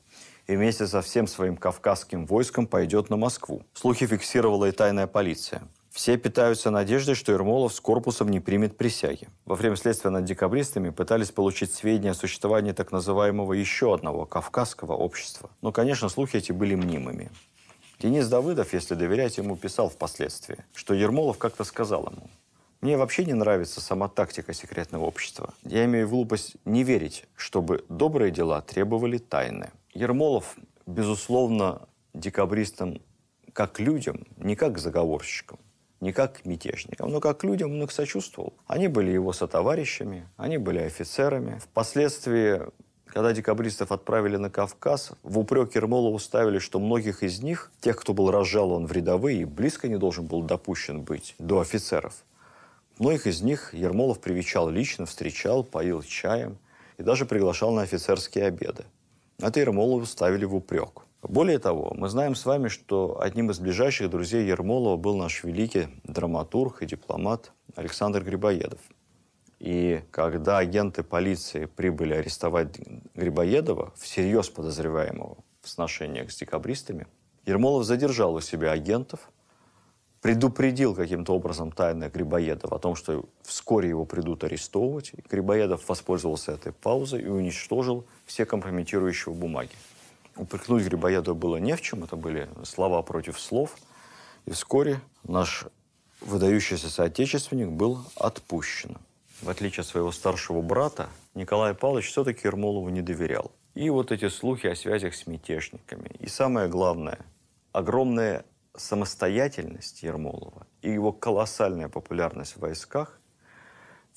и вместе со всем своим кавказским войском пойдет на Москву. Слухи фиксировала и тайная полиция. Все питаются надеждой, что Ермолов с корпусом не примет присяги. Во время следствия над декабристами пытались получить сведения о существовании так называемого еще одного кавказского общества. Но, конечно, слухи эти были мнимыми. Денис Давыдов, если доверять ему, писал впоследствии, что Ермолов как-то сказал ему, «Мне вообще не нравится сама тактика секретного общества. Я имею глупость не верить, чтобы добрые дела требовали тайны». Ермолов, безусловно, декабристам как людям, не как заговорщикам, не как к мятежникам, но как к людям он их сочувствовал. Они были его сотоварищами, они были офицерами. Впоследствии, когда декабристов отправили на Кавказ, в упрек Ермолову ставили, что многих из них, тех, кто был разжалован в рядовые близко не должен был допущен быть до офицеров, многих из них Ермолов привечал лично, встречал, поил чаем и даже приглашал на офицерские обеды. Это Ермолову ставили в упрек. Более того, мы знаем с вами, что одним из ближайших друзей Ермолова был наш великий драматург и дипломат Александр Грибоедов. И когда агенты полиции прибыли арестовать Грибоедова, всерьез подозреваемого в сношениях с декабристами, Ермолов задержал у себя агентов, предупредил каким-то образом тайно Грибоедова о том, что вскоре его придут арестовывать. И Грибоедов воспользовался этой паузой и уничтожил все компрометирующие бумаги. Упрекнуть Грибоедова было не в чем, это были слова против слов. И вскоре наш выдающийся соотечественник был отпущен. В отличие от своего старшего брата, Николай Павлович все-таки Ермолову не доверял. И вот эти слухи о связях с мятежниками. И самое главное, огромная самостоятельность Ермолова и его колоссальная популярность в войсках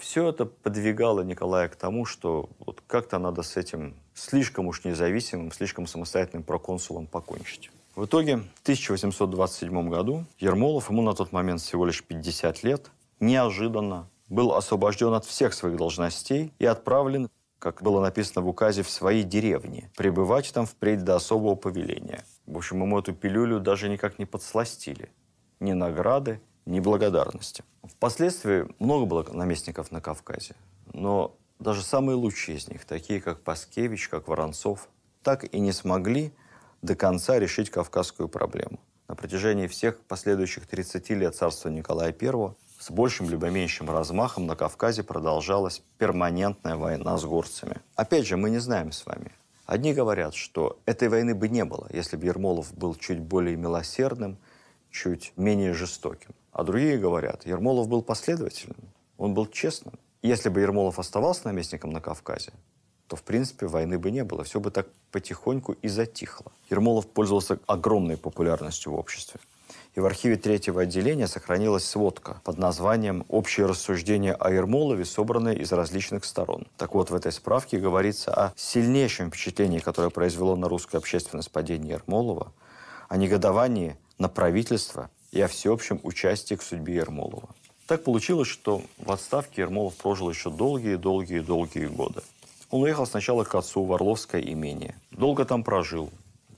все это подвигало Николая к тому, что вот как-то надо с этим слишком уж независимым, слишком самостоятельным проконсулом покончить. В итоге в 1827 году Ермолов, ему на тот момент всего лишь 50 лет, неожиданно был освобожден от всех своих должностей и отправлен, как было написано в указе, в свои деревни, пребывать там впредь до особого повеления. В общем, ему эту пилюлю даже никак не подсластили. Ни награды, ни благодарности. Впоследствии много было наместников на Кавказе, но даже самые лучшие из них, такие как Паскевич, как Воронцов, так и не смогли до конца решить кавказскую проблему. На протяжении всех последующих 30 лет царства Николая I с большим либо меньшим размахом на Кавказе продолжалась перманентная война с горцами. Опять же, мы не знаем с вами. Одни говорят, что этой войны бы не было, если бы Ермолов был чуть более милосердным, чуть менее жестоким. А другие говорят, Ермолов был последовательным, он был честным. Если бы Ермолов оставался наместником на Кавказе, то, в принципе, войны бы не было. Все бы так потихоньку и затихло. Ермолов пользовался огромной популярностью в обществе. И в архиве третьего отделения сохранилась сводка под названием «Общее рассуждение о Ермолове, собранное из различных сторон». Так вот, в этой справке говорится о сильнейшем впечатлении, которое произвело на русскую общественность падение Ермолова, о негодовании на правительство и о всеобщем участии к судьбе Ермолова. Так получилось, что в отставке Ермолов прожил еще долгие-долгие-долгие годы. Он уехал сначала к отцу в Орловское имение. Долго там прожил.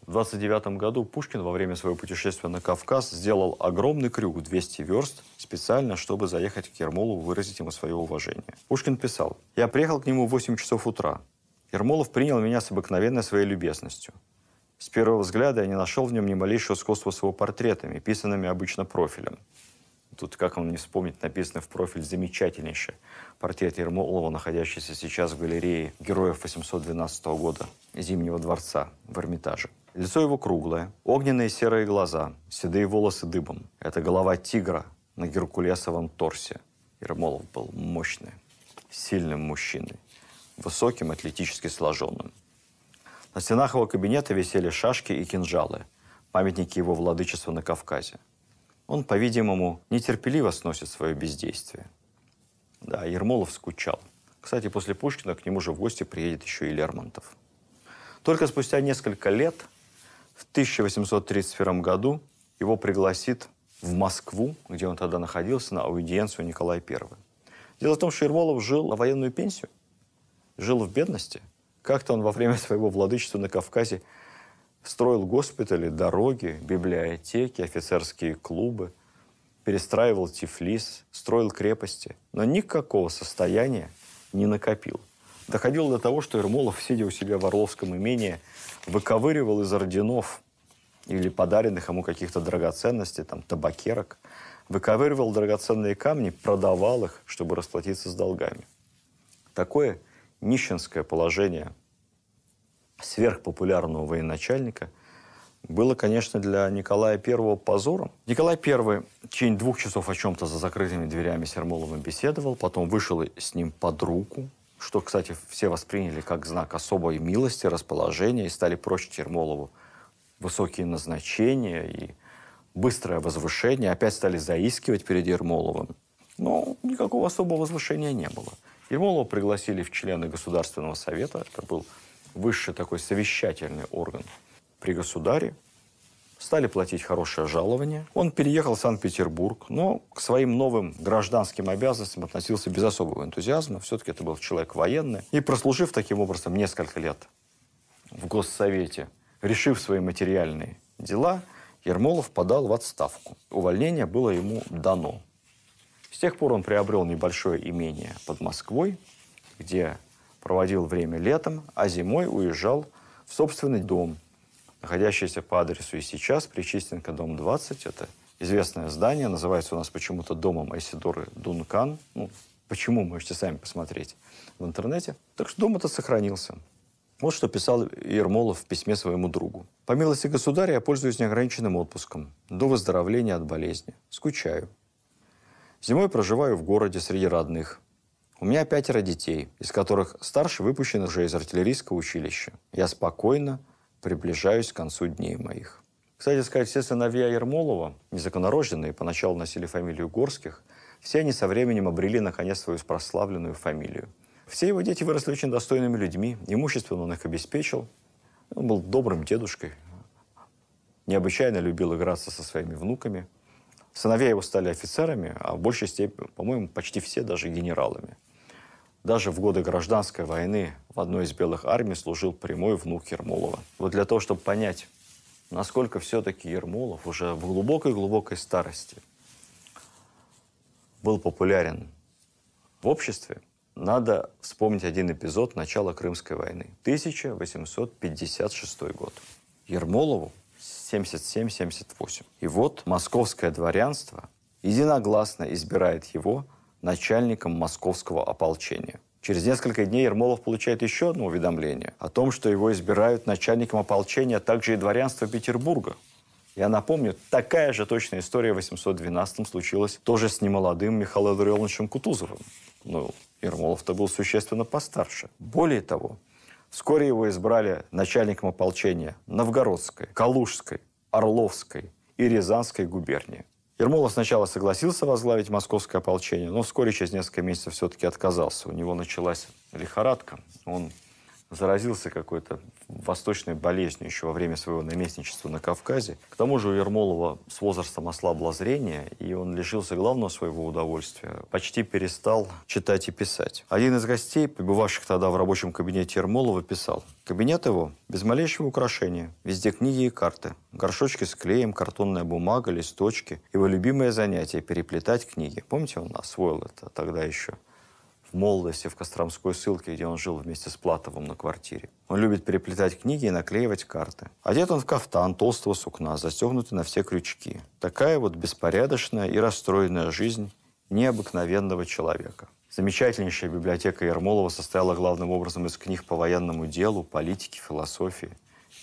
В 29 году Пушкин во время своего путешествия на Кавказ сделал огромный крюк в 200 верст специально, чтобы заехать к Ермолову, выразить ему свое уважение. Пушкин писал, «Я приехал к нему в 8 часов утра. Ермолов принял меня с обыкновенной своей любезностью. С первого взгляда я не нашел в нем ни малейшего сходства с его портретами, писанными обычно профилем. Тут, как он не вспомнить, написано в профиль замечательнейший портрет Ермолова, находящийся сейчас в галерее героев 812 года Зимнего дворца в Эрмитаже. Лицо его круглое, огненные серые глаза, седые волосы дыбом. Это голова тигра на геркулесовом торсе. Ермолов был мощный, сильным мужчиной, высоким, атлетически сложенным. На стенах его кабинета висели шашки и кинжалы, памятники его владычества на Кавказе. Он, по-видимому, нетерпеливо сносит свое бездействие. Да, Ермолов скучал. Кстати, после Пушкина к нему же в гости приедет еще и Лермонтов. Только спустя несколько лет в 1831 году его пригласит в Москву, где он тогда находился, на аудиенцию Николай I. Дело в том, что Ермолов жил на военную пенсию, жил в бедности. Как-то он во время своего владычества на Кавказе строил госпитали, дороги, библиотеки, офицерские клубы, перестраивал Тифлис, строил крепости, но никакого состояния не накопил. Доходило до того, что Ермолов, сидя у себя в Орловском имении, выковыривал из орденов или подаренных ему каких-то драгоценностей, там, табакерок, выковыривал драгоценные камни, продавал их, чтобы расплатиться с долгами. Такое нищенское положение сверхпопулярного военачальника было, конечно, для Николая I позором. Николай I в течение двух часов о чем-то за закрытыми дверями с Ермоловым беседовал, потом вышел с ним под руку, что, кстати, все восприняли как знак особой милости, расположения и стали прочить Ермолову высокие назначения и быстрое возвышение. Опять стали заискивать перед Ермоловым. Но никакого особого возвышения не было. Ермолова пригласили в члены Государственного совета. Это был высший такой совещательный орган при государе. Стали платить хорошее жалование. Он переехал в Санкт-Петербург, но к своим новым гражданским обязанностям относился без особого энтузиазма. Все-таки это был человек военный. И прослужив таким образом несколько лет в Госсовете, решив свои материальные дела, Ермолов подал в отставку. Увольнение было ему дано. С тех пор он приобрел небольшое имение под Москвой, где проводил время летом, а зимой уезжал в собственный дом, находящийся по адресу и сейчас, Причистенко, дом 20. Это известное здание, называется у нас почему-то домом Айсидоры Дункан. Ну, почему, можете сами посмотреть в интернете. Так что дом этот сохранился. Вот что писал Ермолов в письме своему другу. «По милости государя я пользуюсь неограниченным отпуском до выздоровления от болезни. Скучаю. Зимой проживаю в городе среди родных. У меня пятеро детей, из которых старший выпущен уже из артиллерийского училища. Я спокойно приближаюсь к концу дней моих. Кстати сказать, все сыновья Ермолова, незаконнорожденные, поначалу носили фамилию Горских, все они со временем обрели, наконец, свою прославленную фамилию. Все его дети выросли очень достойными людьми, имущественно он их обеспечил. Он был добрым дедушкой, необычайно любил играться со своими внуками. Сыновья его стали офицерами, а в большей степени, по-моему, почти все даже генералами. Даже в годы гражданской войны в одной из белых армий служил прямой внук Ермолова. Вот для того, чтобы понять, насколько все-таки Ермолов уже в глубокой-глубокой старости был популярен в обществе, надо вспомнить один эпизод начала Крымской войны. 1856 год. Ермолову 77-78. И вот московское дворянство единогласно избирает его начальником московского ополчения. Через несколько дней Ермолов получает еще одно уведомление о том, что его избирают начальником ополчения, также и дворянства Петербурга. Я напомню, такая же точная история в 812-м случилась тоже с немолодым Михаилом Андреевичем Кутузовым. Ну, Ермолов-то был существенно постарше. Более того, вскоре его избрали начальником ополчения Новгородской, Калужской, Орловской и Рязанской губернии. Ермолов сначала согласился возглавить московское ополчение, но вскоре, через несколько месяцев, все-таки отказался. У него началась лихорадка. Он заразился какой-то восточной болезнью еще во время своего наместничества на Кавказе. К тому же у Ермолова с возрастом ослабло зрение, и он лишился главного своего удовольствия. Почти перестал читать и писать. Один из гостей, побывавших тогда в рабочем кабинете Ермолова, писал, «Кабинет его без малейшего украшения. Везде книги и карты. Горшочки с клеем, картонная бумага, листочки. Его любимое занятие – переплетать книги. Помните, он освоил это тогда еще? Молодости в Костромской ссылке, где он жил вместе с Платовым на квартире. Он любит переплетать книги и наклеивать карты. Одет он в кафтан толстого сукна, застегнутый на все крючки. Такая вот беспорядочная и расстроенная жизнь необыкновенного человека. Замечательнейшая библиотека Ермолова состояла главным образом из книг по военному делу, политике, философии,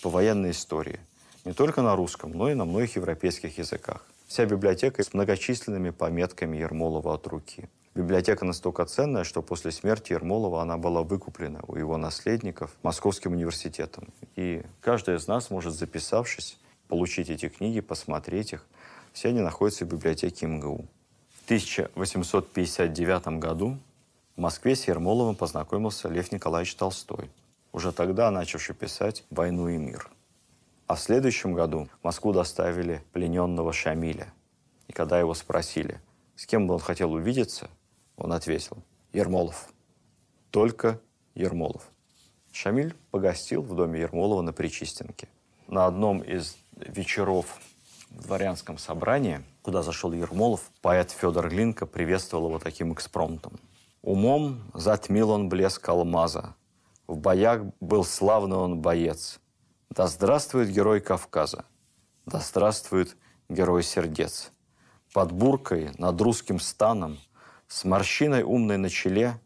по военной истории. Не только на русском, но и на многих европейских языках. Вся библиотека с многочисленными пометками Ермолова от руки. Библиотека настолько ценная, что после смерти Ермолова она была выкуплена у его наследников Московским университетом. И каждый из нас может, записавшись, получить эти книги, посмотреть их. Все они находятся в библиотеке МГУ. В 1859 году в Москве с Ермоловым познакомился Лев Николаевич Толстой, уже тогда начавший писать «Войну и мир». А в следующем году в Москву доставили плененного Шамиля. И когда его спросили, с кем бы он хотел увидеться, он ответил, Ермолов. Только Ермолов. Шамиль погостил в доме Ермолова на Причистенке. На одном из вечеров в дворянском собрании, куда зашел Ермолов, поэт Федор Глинка приветствовал его таким экспромтом. Умом затмил он блеск алмаза. В боях был славный он боец. Да здравствует герой Кавказа. Да здравствует герой сердец. Под буркой над русским станом – с морщиной умной на челе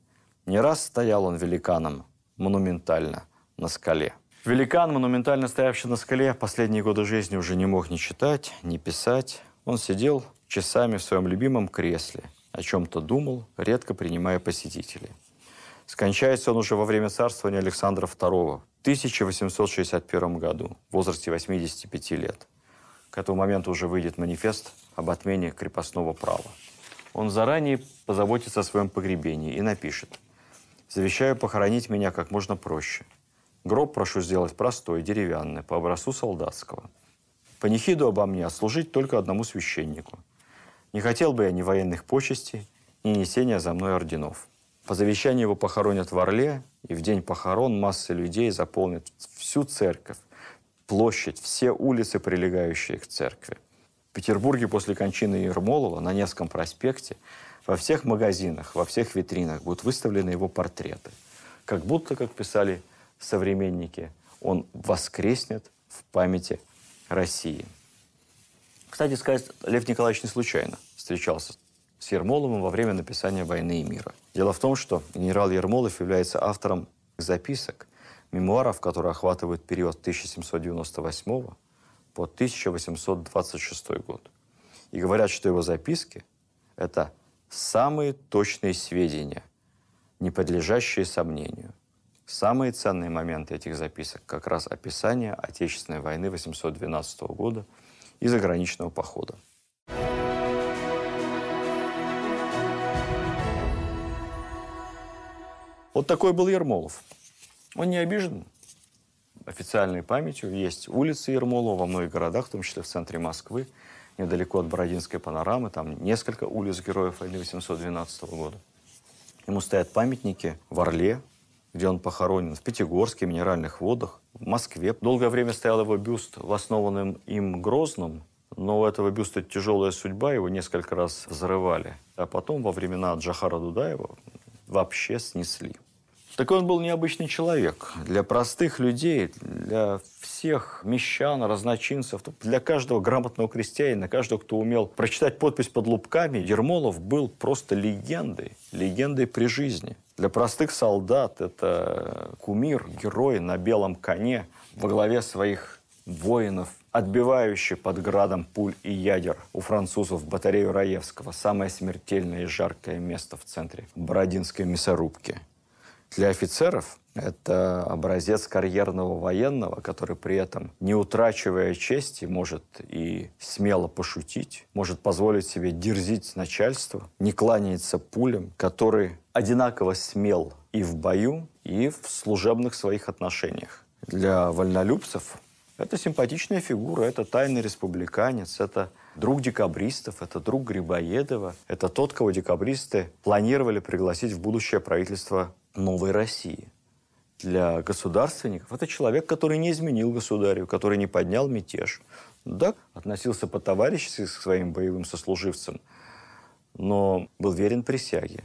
не раз стоял он великаном, монументально, на скале. Великан, монументально стоявший на скале, последние годы жизни уже не мог ни читать, ни писать. Он сидел часами в своем любимом кресле, о чем-то думал, редко принимая посетителей. Скончается он уже во время царствования Александра II в 1861 году, в возрасте 85 лет. К этому моменту уже выйдет манифест об отмене крепостного права он заранее позаботится о своем погребении и напишет «Завещаю похоронить меня как можно проще. Гроб прошу сделать простой, деревянный, по образцу солдатского. Панихиду обо мне отслужить только одному священнику. Не хотел бы я ни военных почестей, ни несения за мной орденов. По завещанию его похоронят в Орле, и в день похорон массы людей заполнят всю церковь, площадь, все улицы, прилегающие к церкви. Петербурге после кончины Ермолова на Невском проспекте во всех магазинах, во всех витринах будут выставлены его портреты. Как будто, как писали современники, он воскреснет в памяти России. Кстати сказать, Лев Николаевич не случайно встречался с Ермоловым во время написания «Войны и мира». Дело в том, что генерал Ермолов является автором записок, мемуаров, которые охватывают период 1798 по 1826 год. И говорят, что его записки – это самые точные сведения, не подлежащие сомнению. Самые ценные моменты этих записок – как раз описание Отечественной войны 812 года и заграничного похода. Вот такой был Ермолов. Он не обижен, официальной памятью. Есть улицы Ермолова во многих городах, в том числе в центре Москвы, недалеко от Бородинской панорамы. Там несколько улиц героев войны 812 года. Ему стоят памятники в Орле, где он похоронен, в Пятигорске, Минеральных водах, в Москве. Долгое время стоял его бюст в основанном им Грозном, но у этого бюста тяжелая судьба, его несколько раз взрывали. А потом, во времена Джахара Дудаева, вообще снесли. Такой он был необычный человек. Для простых людей, для всех мещан, разночинцев, для каждого грамотного крестьянина, каждого, кто умел прочитать подпись под лупками, Ермолов был просто легендой, легендой при жизни. Для простых солдат это кумир, герой на белом коне во главе своих воинов, отбивающий под градом пуль и ядер у французов батарею Раевского, самое смертельное и жаркое место в центре Бородинской мясорубки – для офицеров Это образец карьерного военного, который при этом, не утрачивая чести, может и смело пошутить, может позволить себе дерзить начальству, не кланяется пулям, который одинаково смел и в бою, и в служебных своих отношениях. Для вольнолюбцев это симпатичная фигура, это тайный республиканец, это друг декабристов, это друг Грибоедова, это тот, кого декабристы планировали пригласить в будущее правительство новой России. Для государственников это человек, который не изменил государю, который не поднял мятеж. Да, относился по-товарищески к своим боевым сослуживцам, но был верен присяге.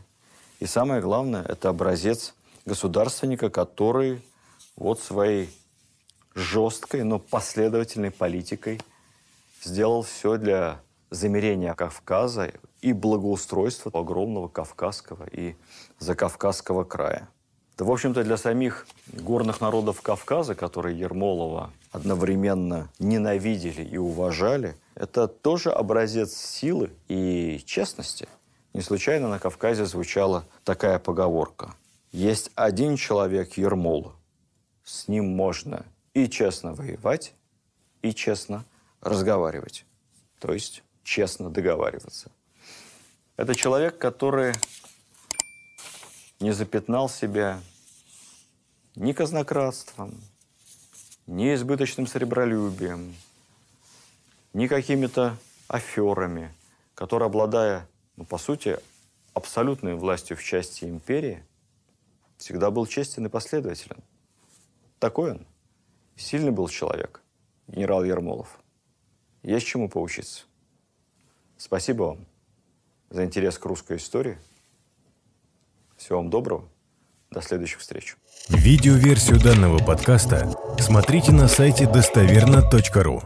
И самое главное, это образец государственника, который вот своей жесткой, но последовательной политикой сделал все для замерения Кавказа и благоустройства огромного Кавказского и Закавказского края. Да, в общем-то, для самих горных народов Кавказа, которые Ермолова одновременно ненавидели и уважали, это тоже образец силы и честности. Не случайно на Кавказе звучала такая поговорка. Есть один человек Ермола. С ним можно и честно воевать, и честно разговаривать. То есть честно договариваться. Это человек, который не запятнал себя ни казнократством, ни избыточным сребролюбием, ни какими-то аферами, который, обладая, ну, по сути, абсолютной властью в части империи, всегда был честен и последователен. Такой он. Сильный был человек, генерал Ермолов. Есть чему поучиться. Спасибо вам за интерес к русской истории. Всего вам доброго. До следующих встреч. Видеоверсию данного подкаста смотрите на сайте достоверно.ру.